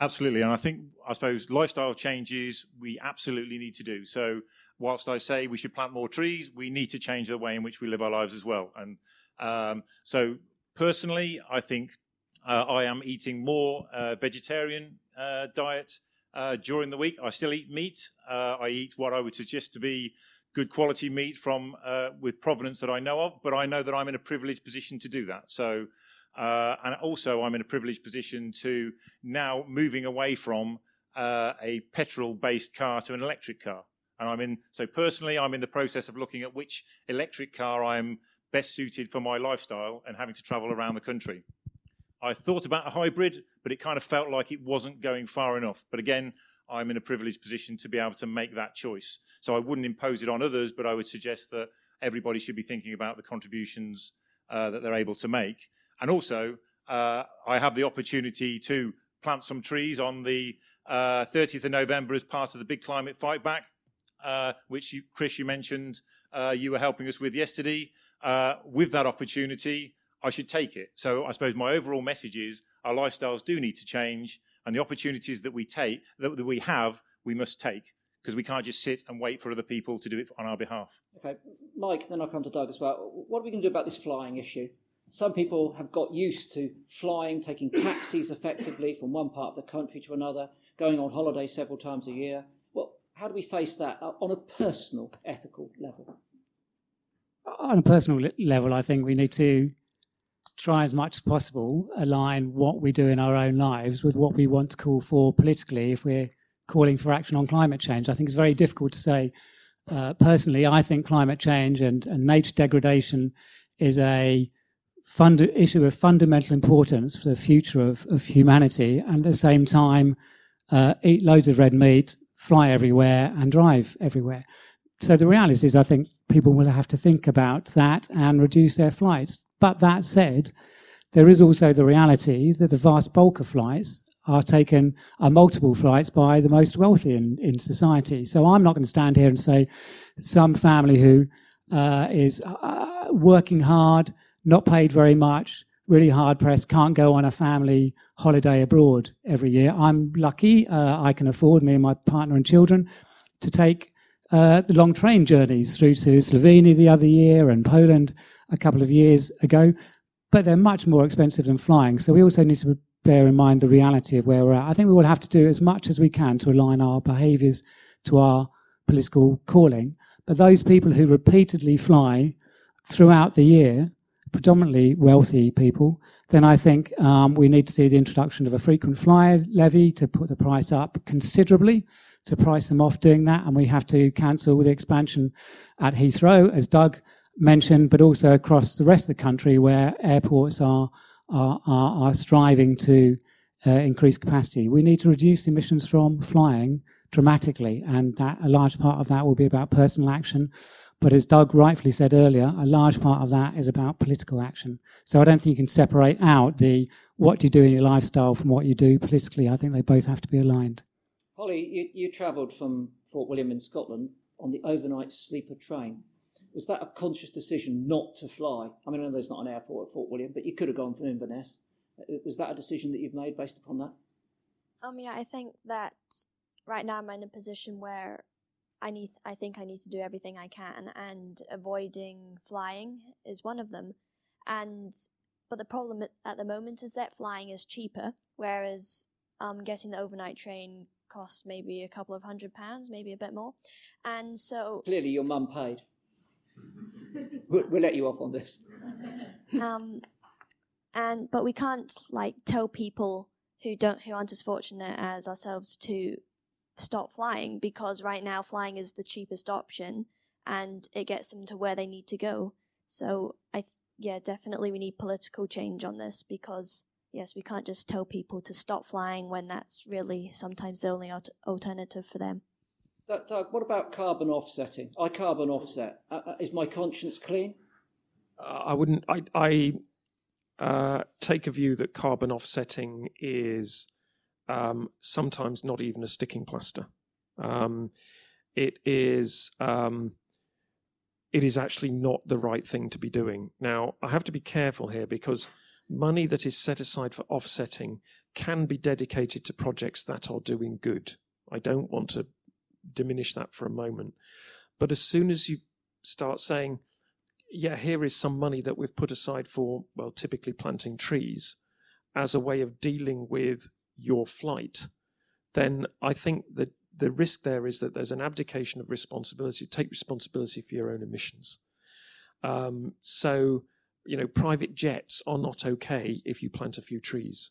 E: Absolutely. And I think, I suppose, lifestyle changes we absolutely need to do. So, whilst I say we should plant more trees, we need to change the way in which we live our lives as well. And um, so, personally, I think uh, I am eating more uh, vegetarian uh, diet uh, during the week. I still eat meat. Uh, I eat what I would suggest to be good quality meat from uh, with provenance that I know of, but I know that I'm in a privileged position to do that. So, and also I'm in a privileged position to now moving away from a petrol-based car to an electric car. And I'm in. So personally, I'm in the process of looking at which electric car I'm best suited for my lifestyle and having to travel around the country. I thought about a hybrid, but it kind of felt like it wasn't going far enough. But again, I'm in a privileged position to be able to make that choice. So I wouldn't impose it on others, but I would suggest that everybody should be thinking about the contributions uh, that they're able to make. And also, uh, I have the opportunity to plant some trees on the uh, 30th of November as part of the big climate fight back, uh, which you, Chris, you mentioned uh, you were helping us with yesterday. Uh, with that opportunity, I should take it. So I suppose my overall message is our lifestyles do need to change and the opportunities that we take, that, that we have, we must take because we can't just sit and wait for other people to do it on our behalf.
D: Okay, Mike, then I'll come to Doug as well. What are we going to do about this flying issue? Some people have got used to flying, taking taxis effectively from one part of the country to another, going on holiday several times a year. Well, how do we face that on a personal, ethical level?
F: On a personal level, I think we need to try as much as possible align what we do in our own lives with what we want to call for politically if we're calling for action on climate change. I think it's very difficult to say. Uh, personally, I think climate change and, and nature degradation is a fund- issue of fundamental importance for the future of, of humanity, and at the same time, uh, eat loads of red meat, fly everywhere, and drive everywhere. So the reality is, I think people will have to think about that and reduce their flights. But that said, there is also the reality that the vast bulk of flights are taken, are multiple flights by the most wealthy in, in society. So I'm not going to stand here and say some family who uh, is uh, working hard, not paid very much, really hard pressed, can't go on a family holiday abroad every year. I'm lucky, uh, I can afford, me and my partner and children, to take uh, the long train journeys through to Slovenia the other year and Poland a couple of years ago, but they're much more expensive than flying. So we also need to bear in mind the reality of where we're at. I think we will have to do as much as we can to align our behaviours to our political calling. But those people who repeatedly fly throughout the year, predominantly wealthy people, then I think um, we need to see the introduction of a frequent flyer levy to put the price up considerably to price them off doing that. And we have to cancel the expansion at Heathrow, as Doug mentioned, but also across the rest of the country where airports are, are, are, are striving to uh, increase capacity. We need to reduce emissions from flying dramatically, and that a large part of that will be about personal action. But as Doug rightfully said earlier, a large part of that is about political action. So I don't think you can separate out the what you do in your lifestyle from what you do politically. I think they both have to be aligned.
D: Holly, you, you travelled from Fort William in Scotland on the overnight sleeper train. Was that a conscious decision not to fly? I mean, I know there's not an airport at Fort William, but you could have gone from Inverness. Uh, was that a decision that you've made based upon that?
G: Um, yeah, I think that right now I'm in a position where I need, I think I need to do everything I can, and avoiding flying is one of them. And but the problem at the moment is that flying is cheaper, whereas um, getting the overnight train costs maybe a couple of hundred pounds, maybe a bit more. And so
D: clearly, your mum paid. we'll, we'll, let you off on this.
G: um, and but we can't like tell people who don't who aren't as fortunate as ourselves to stop flying because right now flying is the cheapest option and it gets them to where they need to go. So I yeah, definitely we need political change on this because yes, we can't just tell people to stop flying when that's really sometimes the only alternative for them.
D: Doug, what about carbon offsetting? I carbon offset. Uh, uh, is my conscience clean?
I: Uh, I wouldn't. I, I uh, take a view that carbon offsetting is um, sometimes not even a sticking plaster. Um, it is. Um, it is actually not the right thing to be doing. Now, I have to be careful here because money that is set aside for offsetting can be dedicated to projects that are doing good. I don't want to diminish that for a moment. But as soon as you start saying, yeah, here is some money that we've put aside for, well, typically planting trees as a way of dealing with your flight, then I think that the risk there is that there's an abdication of responsibility. Take responsibility for your own emissions. Um, so, you know, private jets are not okay if you plant a few trees,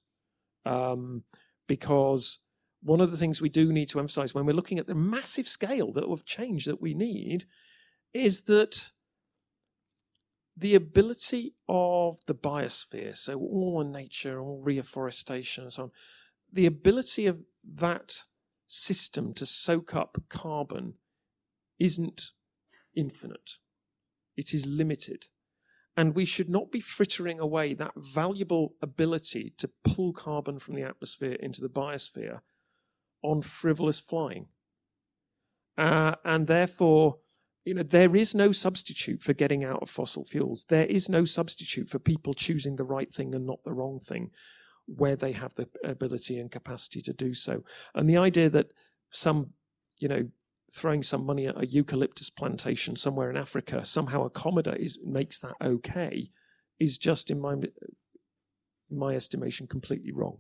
I: um, because one of the things we do need to emphasize when we're looking at the massive scale that of change that we need is that the ability of the biosphere, so all nature, all reforestation, and so on, the ability of that system to soak up carbon isn't infinite. It is limited. And we should not be frittering away that valuable ability to pull carbon from the atmosphere into the biosphere on frivolous flying. Uh, and therefore, you know, there is no substitute for getting out of fossil fuels. There is no substitute for people choosing the right thing and not the wrong thing where they have the ability and capacity to do so. And the idea that some, you know, throwing some money at a eucalyptus plantation somewhere in Africa somehow accommodates makes that okay is just in my in my estimation completely wrong.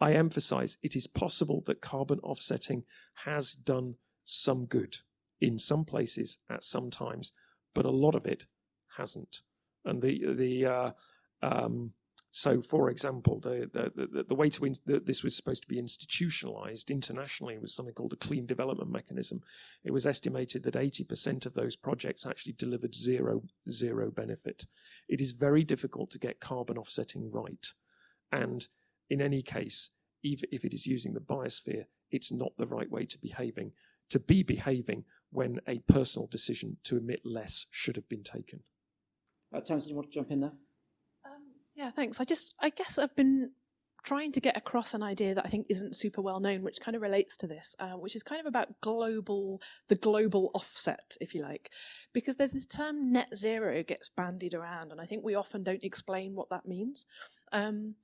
I: I emphasize it is possible that carbon offsetting has done some good in some places at some times, but a lot of it hasn't. And the the uh, um, so, for example, the the, the, the way to in, the, this was supposed to be institutionalized internationally was something called a clean development mechanism. It was estimated that 80% of those projects actually delivered zero zero benefit. It is very difficult to get carbon offsetting right, and in any case, even if it is using the biosphere, it's not the right way to behaving to be behaving when a personal decision to emit less should have been taken.
D: Uh, Tamsin, you want to jump in there?
K: Yeah, thanks. I just, I guess I've been trying to get across an idea that I think isn't super well known, which kind of relates to this, uh, which is kind of about global, the global offset, if you like, because there's this term net zero gets bandied around, and I think we often don't explain what that means. Um,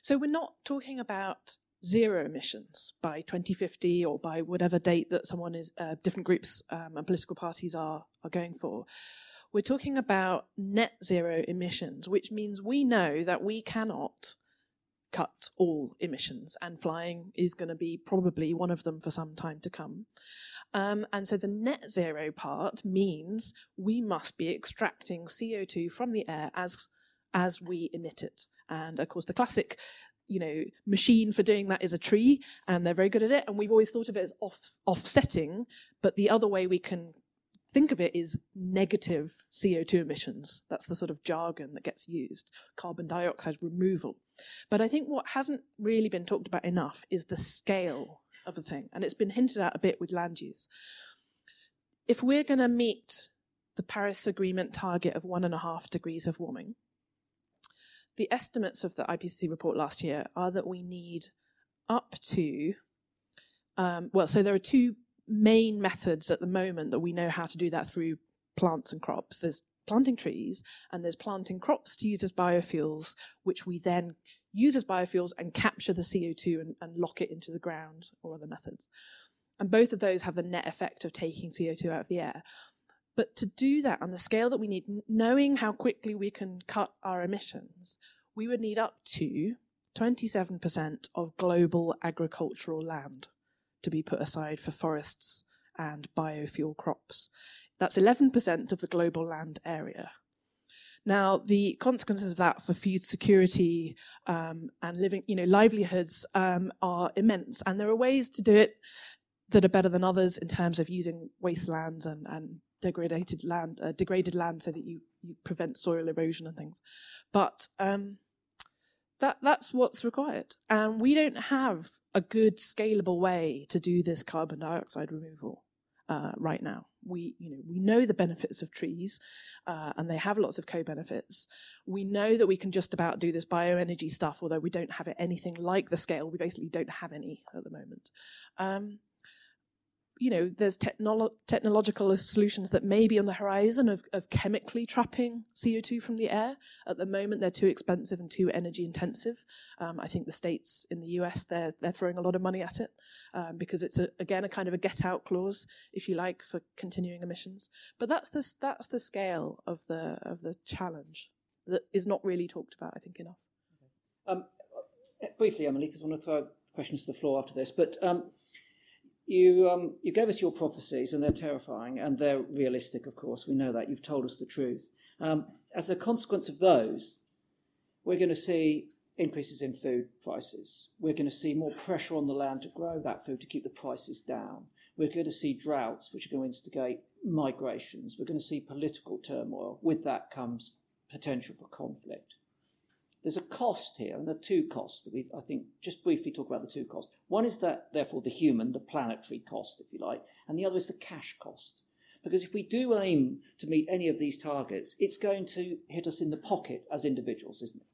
K: so we're not talking about zero emissions by 2050 or by whatever date that someone is, uh, different groups um, and political parties are are going for. We're talking about net zero emissions, which means we know that we cannot cut all emissions, and flying is going to be probably one of them for some time to come. Um, and so the net zero part means we must be extracting CO2 from the air as as we emit it. And of course, the classic you know machine for doing that is a tree and they're very good at it and we've always thought of it as off offsetting but the other way we can think of it is negative CO2 emissions. That's the sort of jargon that gets used, carbon dioxide removal. But I think what hasn't really been talked about enough is the scale of the thing. And it's been hinted at a bit with land use. If we're going to meet the Paris Agreement target of one and a half degrees of warming, the estimates of the IPCC report last year are that we need up to, um, well, so there are two main methods at the moment that we know how to do that through plants and crops. There's planting trees and there's planting crops to use as biofuels, which we then use as biofuels and capture the CO2 and, and lock it into the ground or other methods. And both of those have the net effect of taking CO2 out of the air. But to do that on the scale that we need, knowing how quickly we can cut our emissions, we would need up to 27% of global agricultural land to be put aside for forests and biofuel crops. That's 11% of the global land area. Now, the consequences of that for food security um, and living, you know, livelihoods um, are immense, and there are ways to do it that are better than others in terms of using wastelands and, and degraded land, uh, degraded land, so that you, you prevent soil erosion and things. But um, that that's what's required, and we don't have a good scalable way to do this carbon dioxide removal uh, right now. We, you know, we know the benefits of trees, uh, and they have lots of co-benefits. We know that we can just about do this bioenergy stuff, although we don't have it anything like the scale. We basically don't have any at the moment. Um, you know, there's technolo- technological solutions that may be on the horizon of, of chemically trapping CO2 from the air. At the moment, they're too expensive and too energy intensive. Um, I think the states in the US they're they're throwing a lot of money at it um, because it's a, again a kind of a get out clause, if you like, for continuing emissions. But that's the that's the scale of the of the challenge that is not really talked about, I think, enough.
D: Um, briefly, Emily, because I want to throw questions to the floor after this, but. You, um, you gave us your prophecies, and they're terrifying, and they're realistic, of course. We know that. You've told us the truth. Um, as a consequence of those, we're going to see increases in food prices. We're going to see more pressure on the land to grow that food to keep the prices down. We're going to see droughts, which are going to instigate migrations. We're going to see political turmoil. With that comes potential for conflict. There's a cost here, and there are two costs that we, I think, just briefly talk about the two costs. One is that, therefore, the human, the planetary cost, if you like, and the other is the cash cost. Because if we do aim to meet any of these targets, it's going to hit us in the pocket as individuals, isn't it?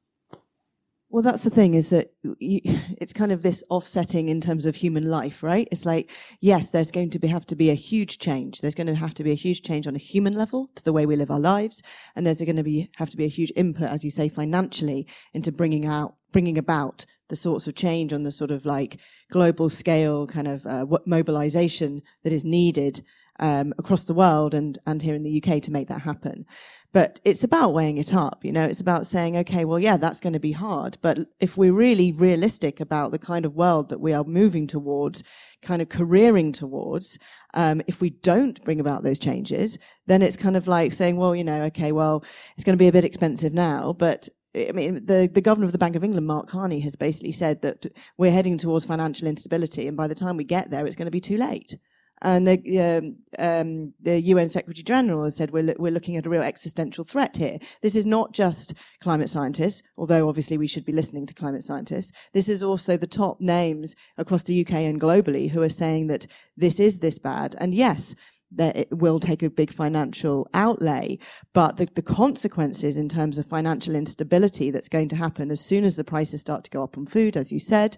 J: Well, that's the thing is that you, it's kind of this offsetting in terms of human life, right? It's like, yes, there's going to be, have to be a huge change. There's going to have to be a huge change on a human level to the way we live our lives. And there's going to be, have to be a huge input, as you say, financially into bringing out, bringing about the sorts of change on the sort of like global scale kind of uh, mobilization that is needed um, across the world and, and here in the UK to make that happen. But it's about weighing it up. You know, it's about saying, okay, well, yeah, that's going to be hard. But if we're really realistic about the kind of world that we are moving towards, kind of careering towards, um, if we don't bring about those changes, then it's kind of like saying, well, you know, okay, well, it's going to be a bit expensive now, but I mean, the, the governor of the Bank of England, Mark Carney, has basically said that we're heading towards financial instability, and by the time we get there, it's going to be too late. And the, um, um, the UN Secretary General has said we're, we're looking at a real existential threat here. This is not just climate scientists, although obviously we should be listening to climate scientists. This is also the top names across the UK and globally who are saying that this is this bad. And yes, that it will take a big financial outlay, but the, the consequences in terms of financial instability that's going to happen as soon as the prices start to go up on food, as you said.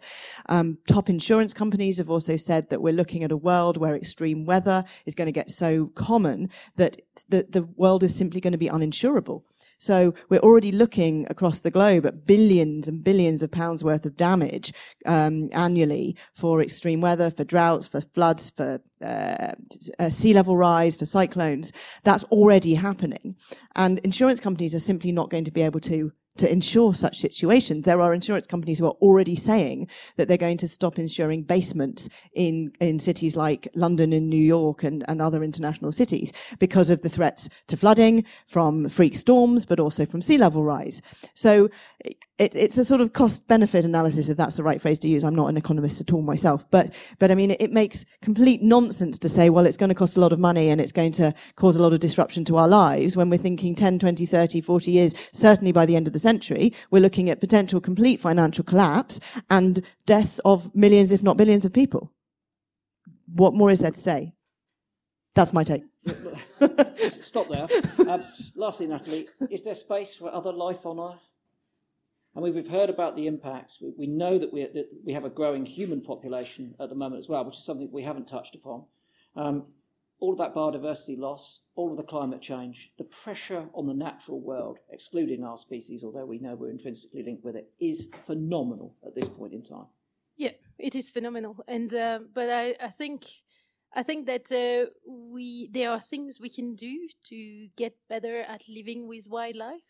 J: Um, top insurance companies have also said that we're looking at a world where extreme weather is going to get so common that the, the world is simply going to be uninsurable. So we're already looking across the globe at billions and billions of pounds worth of damage um, annually for extreme weather, for droughts, for floods, for uh, uh, sea level rise, for cyclones. That's already happening. And insurance companies are simply not going to be able to to insure such situations. There are insurance companies who are already saying that they're going to stop insuring basements in, in cities like London and New York and, and other international cities because of the threats to flooding from freak storms, but also from sea level rise. So it, it's a sort of cost benefit analysis, if that's the right phrase to use. I'm not an economist at all myself, but, but I mean, it, it makes complete nonsense to say, well, it's going to cost a lot of money and it's going to cause a lot of disruption to our lives when we're thinking 10, 20, 30, 40 years, certainly by the end of the century, we're looking at potential complete financial collapse and deaths of millions, if not billions of people. What more is there to say? That's my take.
D: Stop there. Um, lastly, Nathalie, is there space for other life on Earth? Mean, we've heard about the impacts. We, know that we, that we have a growing human population at the moment as well, which is something we haven't touched upon. Um, all of that biodiversity loss, all of the climate change, the pressure on the natural world, excluding our species, although we know we're intrinsically linked with it, is phenomenal at this point in time.
H: Yeah, it is phenomenal, and uh, but I, I think I think that uh, we there are things we can do to get better at living with wildlife.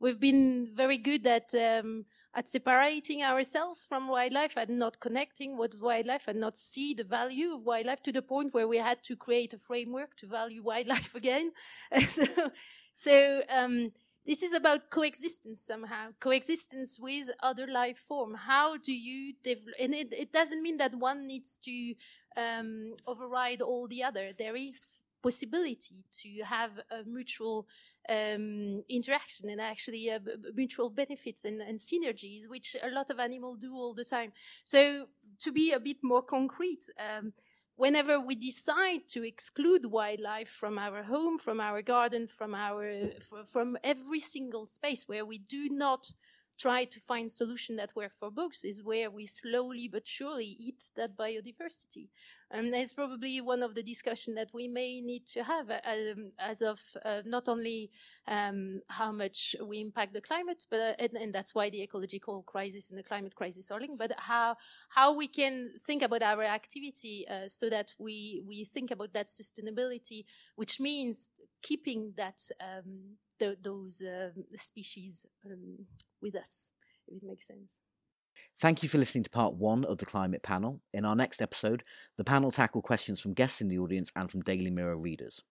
H: we've been very good at um, at separating ourselves from wildlife and not connecting with wildlife and not see the value of wildlife to the point where we had to create a framework to value wildlife again. so, so um, this is about coexistence somehow, coexistence with other life form. How do you develop? And it, it doesn't mean that one needs to um, override all the other. There is possibility to have a mutual um, interaction and actually uh, mutual benefits and, and, synergies, which a lot of animals do all the time. So to be a bit more concrete, um, whenever we decide to exclude wildlife from our home, from our garden, from our from every single space where we do not try to find solutions that work for books is where we slowly but surely eat that biodiversity. And that's probably one of the discussions that we may need to have uh, um, as of uh, not only um, how much we impact the climate, but uh, and, and, that's why the ecological crisis and the climate crisis are linked, but how how we can think about our activity uh, so that we we think about that sustainability, which means keeping that um, the, those um, species um, with us, if it makes sense.
B: Thank you for listening to part one of the climate panel. In our next episode, the panel tackle questions from guests in the audience and from Daily Mirror readers.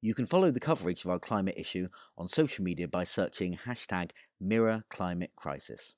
B: You can follow the coverage of our climate issue on social media by searching hashtag Mirror Climate Crisis.